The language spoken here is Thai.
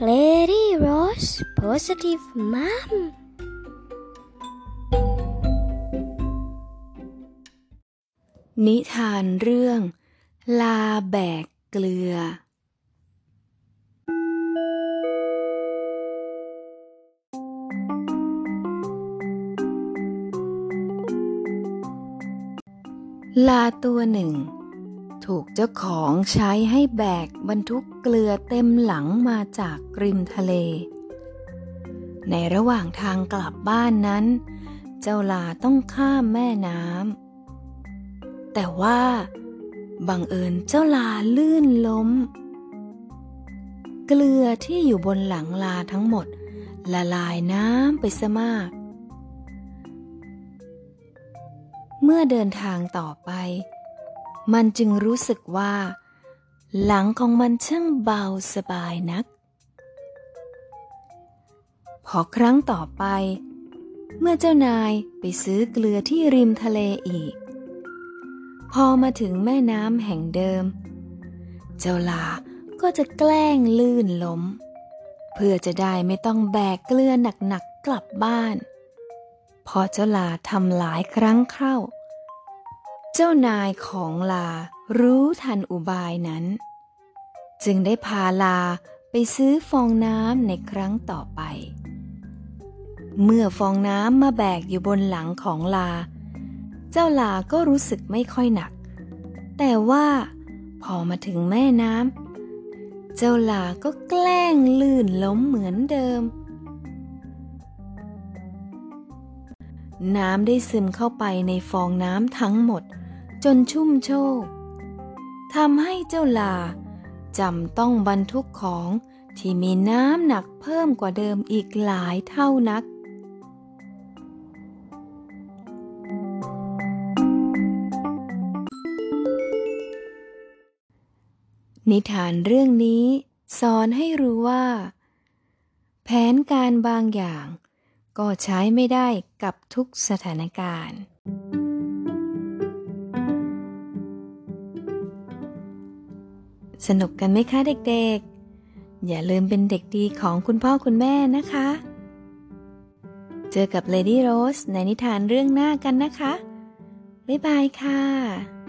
Rose Positive Mom นิทานเรื่อง ลาแบกเกลือ ลาตัวหนึ่ง ถูกเจ้าของใช้ให้แบกบรรทุกเกลือเต็มหลังมาจากริมทะเล ในระหว่างทางกลับบ้านนั้น เจ้าลาต้องข้ามแม่น้ำแต่ว่าบังเอิญเจ้าลาลื่นล้ม เกลือที่อยู่บนหลังลาทั้งหมด ละลายน้ำไปซะมาก เมื่อเดินทางต่อไป มันจึงรู้สึกว่า หลังของมันช่างเบาสบายนัก พอครั้งต่อไป เมื่อเจ้านายไปซื้อเกลือที่ริมทะเลอีก พอมาถึงแม่น้ำแห่งเดิม เจ้าลาก็จะแกล้งลื่นล้ม เพื่อจะได้ไม่ต้องแบกเกลือหนักๆกลับบ้าน พอเจ้าลาทำหลายครั้งเข้า เจ้านายของลารู้ทันอุบายนั้น จึงได้พาลาไปซื้อฟองน้ำในครั้งต่อไป เมื่อฟองน้ำมาแบกอยู่บนหลังของลา เจ้าลาก็รู้สึกไม่ค่อยหนัก แต่ว่าพอมาถึงแม่น้ำเจ้าลาก็แกล้งลื่นล้มเหมือนเดิม น้ำได้ซึมเข้าไปในฟองน้ำทั้งหมด จนชุ่มโชกทำให้เจ้าลาจำต้องบรรทุกของที่มีน้ำหนักเพิ่มกว่าเดิมอีกหลายเท่านัก นิทานเรื่องนี้สอนให้รู้ว่า แผนการบางอย่าง ก็ใช้ไม่ได้กับทุกสถานการณ์ สนุกกันไหมคะเด็กๆ อย่าลืมเป็นเด็กดีของคุณพ่อคุณแม่นะคะ เจอกับเลดี้โรสในนิทานเรื่องหน้ากันนะคะ บ๊ายบายค่ะ